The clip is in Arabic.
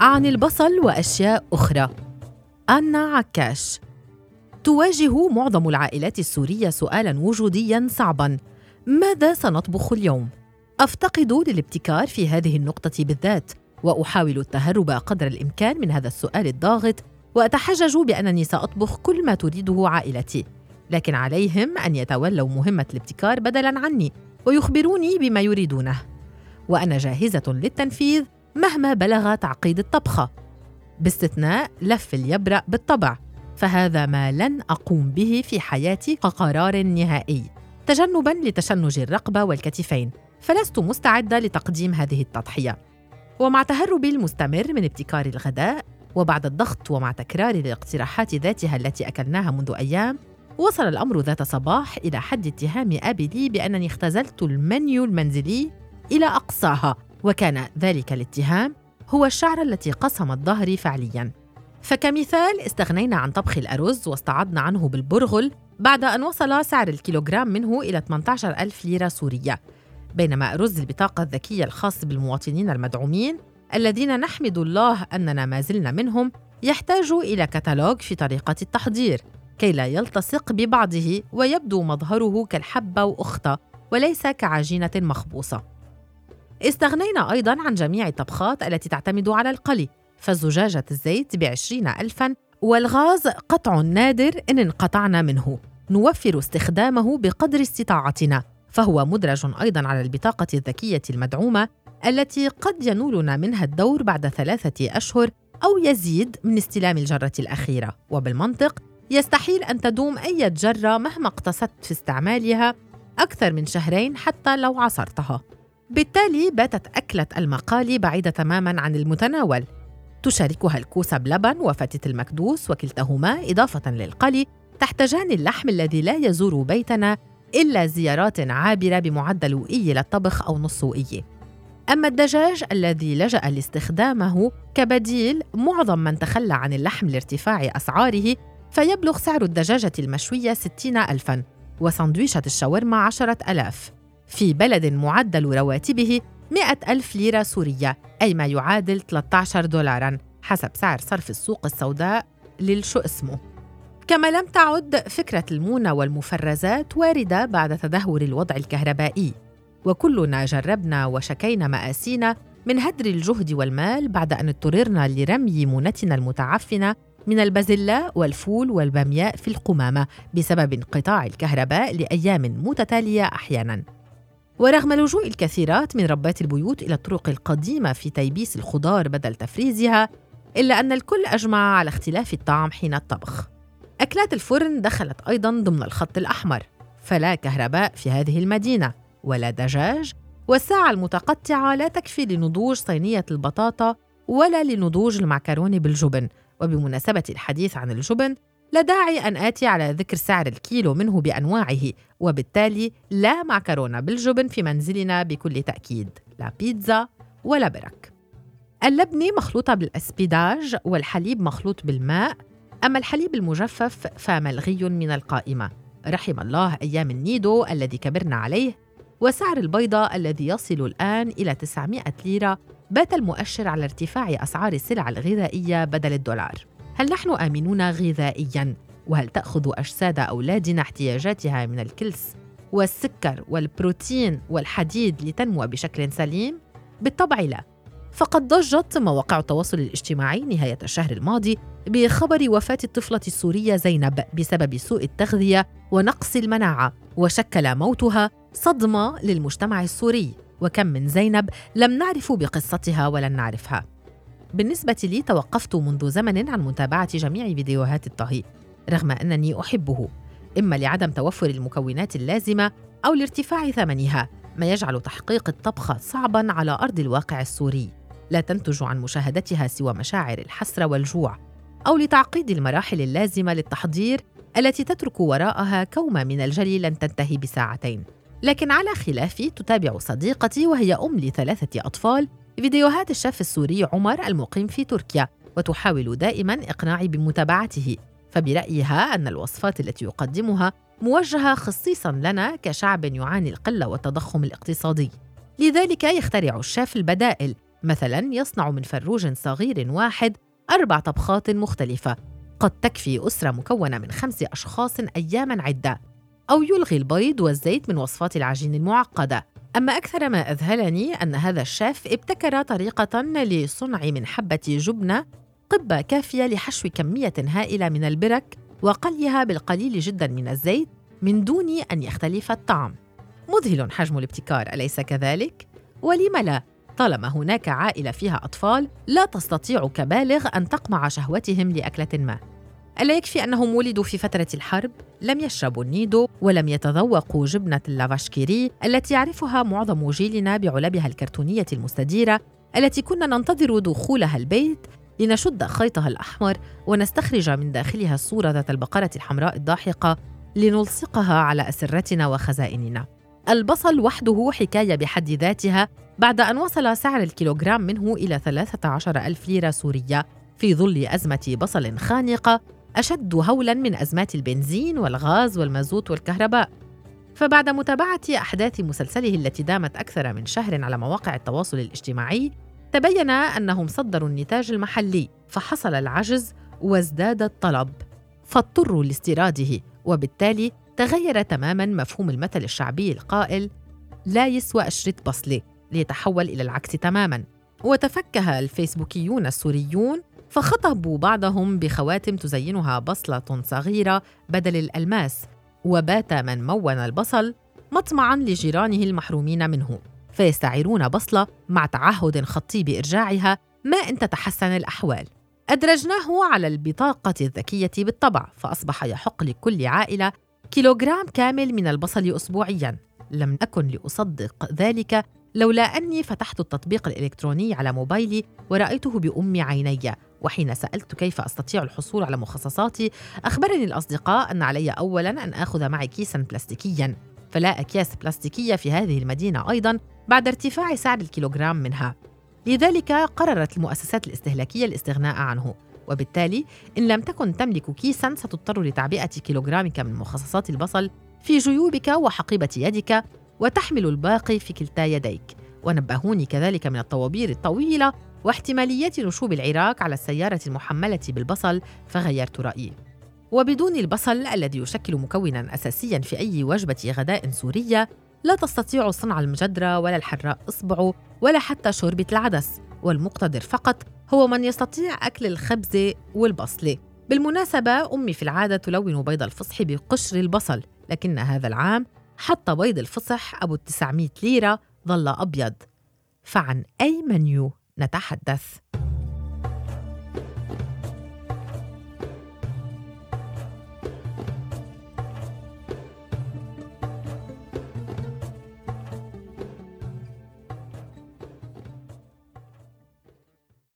عن البصل وأشياء أخرى. أنا عكاش. تواجه معظم العائلات السورية سؤالا وجوديا صعبا. ماذا سنطبخ اليوم؟ أفتقد للابتكار في هذه النقطة بالذات وأحاول التهرب قدر الإمكان من هذا السؤال الضاغط وأتحجج بأنني سأطبخ كل ما تريده عائلتي. لكن عليهم أن يتولوا مهمة الابتكار بدلاً عني ويخبروني بما يريدونه. وأنا جاهزة للتنفيذ. مهما بلغ تعقيد الطبخة. باستثناء لف اليبرأ بالطبع فهذا ما لن أقوم به في حياتي كقرار نهائي. تجنبا لتشنج الرقبة والكتفين فلست مستعدة لتقديم هذه التضحية. ومع تهربي المستمر من ابتكار الغداء وبعد الضغط ومع تكرار الاقتراحات ذاتها التي أكلناها منذ أيام وصل الأمر ذات صباح إلى حد اتهام أبي لي بأنني اختزلت المنيو المنزلي إلى أقصاها. وكان ذلك الاتهام هو الشعر التي قصمت ظهري فعلياً. فكمثال استغنينا عن طبخ الأرز واستعضنا عنه بالبرغل بعد أن وصل سعر الكيلوغرام منه إلى 18 ألف ليرة سورية. بينما أرز البطاقة الذكية الخاص بالمواطنين المدعومين الذين نحمد الله أننا ما زلنا منهم يحتاج إلى كتالوج في طريقة التحضير كي لا يلتصق ببعضه ويبدو مظهره كالحبة وأخته وليس كعجينة مخبوصة. استغنينا أيضا عن جميع الطبخات التي تعتمد على القلي فزجاجة الزيت بعشرين ألفا والغاز قطع نادر إن انقطعنا منه. نوفر استخدامه بقدر استطاعتنا فهو مدرج أيضا على البطاقة الذكية المدعومة التي قد ينولنا منها الدور بعد ثلاثة أشهر أو يزيد من استلام الجرة الأخيرة. وبالمنطق يستحيل أن تدوم أي جرة مهما اقتصدت في استعمالها أكثر من شهرين حتى لو عصرتها. بالتالي باتت أكلة المقالي بعيدة تماما عن المتناول. تشاركها الكوسة بلبن وفتة المكدوس وكلتاهما إضافة للقلي تحتاجان اللحم الذي لا يزور بيتنا إلا زيارات عابرة بمعدل وئي للطبخ أو نص وئي أما الدجاج الذي لجأ لاستخدامه كبديل معظم من تخلى عن اللحم لارتفاع أسعاره فيبلغ سعر الدجاجة المشوية 60 ألفاً وسندويشة الشاورما عشرة ألاف. في بلد معدل رواتبه 100 ألف ليرة سورية أي ما يعادل 13 دولاراً حسب سعر صرف السوق السوداء للشو اسمه. كما لم تعد فكرة المونة والمفرزات واردة بعد تدهور الوضع الكهربائي. وكلنا جربنا وشكينا مآسينا من هدر الجهد والمال بعد أن اضطررنا لرمي مونتنا المتعفنة من البازلاء والفول والبامياء في القمامة بسبب انقطاع الكهرباء لأيام متتالية أحياناً. ورغم لجوء الكثيرات من ربات البيوت إلى الطرق القديمة في تيبيس الخضار بدل تفريزها إلا أن الكل أجمع على اختلاف الطعم حين الطبخ. أكلات الفرن دخلت أيضاً ضمن الخط الأحمر فلا كهرباء في هذه المدينة ولا دجاج والساعة المتقطعة لا تكفي لنضوج صينية البطاطا ولا لنضوج المعكرونة بالجبن. وبمناسبة الحديث عن الجبن لا داعي أن آتي على ذكر سعر الكيلو منه بأنواعه وبالتالي لا معكرونة بالجبن في منزلنا بكل تأكيد لا بيتزا ولا برك. اللبنة مخلوطة بالأسبيداج والحليب مخلوط بالماء أما الحليب المجفف فملغي من القائمة. رحم الله أيام النيدو الذي كبرنا عليه وسعر البيضة الذي يصل الآن إلى 900 ليرة بات المؤشر على ارتفاع أسعار السلع الغذائية بدل الدولار. هل نحن آمنون غذائياً؟ وهل تأخذ أجساد أولادنا احتياجاتها من الكلس والسكر والبروتين والحديد لتنمو بشكل سليم؟ بالطبع لا فقد ضجت مواقع التواصل الاجتماعي نهاية الشهر الماضي بخبر وفاة الطفلة السورية زينب بسبب سوء التغذية ونقص المناعة وشكل موتها صدمة للمجتمع السوري وكم من زينب لم نعرف بقصتها ولن نعرفها بالنسبة لي توقفت منذ زمن عن متابعة جميع فيديوهات الطهي رغم أنني أحبه إما لعدم توفر المكونات اللازمة أو لارتفاع ثمنها ما يجعل تحقيق الطبخة صعبا على أرض الواقع السوري. لا تنتج عن مشاهدتها سوى مشاعر الحسرة والجوع أو لتعقيد المراحل اللازمة للتحضير التي تترك وراءها كومة من الجلي لن تنتهي بساعتين. لكن على خلاف تتابع صديقتي وهي أم لثلاثة أطفال فيديوهات الشيف السوري عمر المقيم في تركيا وتحاول دائما إقناعي بمتابعته. فبرأيها أن الوصفات التي يقدمها موجهة خصيصا لنا كشعب يعاني القلة والتضخم الاقتصادي. لذلك يخترع الشيف البدائل مثلا يصنع من فروج صغير واحد أربع طبخات مختلفة قد تكفي أسرة مكونة من خمس أشخاص أياماً عدة أو يلغي البيض والزيت من وصفات العجين المعقدة. أما أكثر ما أذهلني أن هذا الشيف ابتكر طريقة لصنع من حبة جبنة قبة كافية لحشو كمية هائلة من البرك وقليها بالقليل جدا من الزيت من دون أن يختلف الطعم. مذهل حجم الابتكار أليس كذلك؟ ولم لا؟ طالما هناك عائلة فيها أطفال لا تستطيع كبالغ أن تقمع شهوتهم لأكلة ما. ألا يكفي أنهم ولدوا في فترة الحرب؟ لم يشربوا النيدو ولم يتذوقوا جبنة اللافاشكيري التي يعرفها معظم جيلنا بعلبها الكرتونية المستديرة التي كنا ننتظر دخولها البيت لنشد خيطها الأحمر ونستخرج من داخلها الصورة ذات البقرة الحمراء الضاحكة لنلصقها على أسرتنا وخزائننا البصل وحده حكاية بحد ذاتها بعد أن وصل سعر الكيلوغرام منه إلى 13 ألف ليرة سورية في ظل أزمة بصل خانقة أشد هولا من أزمات البنزين والغاز والمازوت والكهرباء. فبعد متابعة أحداث مسلسله التي دامت أكثر من شهر على مواقع التواصل الاجتماعي تبين أنهم صدروا النتاج المحلي فحصل العجز وازداد الطلب. فاضطروا لاستيراده وبالتالي تغير تماما مفهوم المثل الشعبي القائل لا يسوى أشرت بصلة ليتحول إلى العكس تماما وتفكه الفيسبوكيون السوريون فخطبوا بعضهم بخواتم تزينها بصلة صغيرة بدل الألماس وبات من مون البصل مطمعا لجيرانه المحرومين منه. فيستعيرون بصلة مع تعهد خطي بإرجاعها ما إن تتحسن الأحوال. أدرجناه على البطاقة الذكية بالطبع فأصبح يحق لكل عائلة كيلوغرام كامل من البصل أسبوعياً. لم أكن لأصدق ذلك لولا أني فتحت التطبيق الإلكتروني على موبايلي ورأيته بأم عيني. وحين سألت كيف أستطيع الحصول على مخصصاتي أخبرني الأصدقاء أن علي أولاً أن آخذ معي كيساً بلاستيكياً فلا أكياس بلاستيكية في هذه المدينة أيضاً بعد ارتفاع سعر الكيلوغرام منها. لذلك قررت المؤسسات الاستهلاكية الاستغناء عنه وبالتالي إن لم تكن تملك كيساً ستضطر لتعبئة كيلوغرامك من مخصصات البصل في جيوبك وحقيبة يدك وتحمل الباقي في كلتا يديك. ونبهوني كذلك من الطوابير الطويلة واحتماليات نشوب العراق على السيارة المحملة بالبصل فغيرت رأيي. وبدون البصل الذي يشكل مكونا أساسيا في أي وجبة غداء سورية لا تستطيع صنع المجدرة ولا الحراء إصبع ولا حتى شوربة العدس. والمقتدر فقط هو من يستطيع أكل الخبز والبصلة بالمناسبة أمي في العادة تلون بيض الفصح بقشر البصل لكن هذا العام حتى بيض الفصح أبو 900 ليرة ظل أبيض. فعن أي منيو؟ نتحدث؟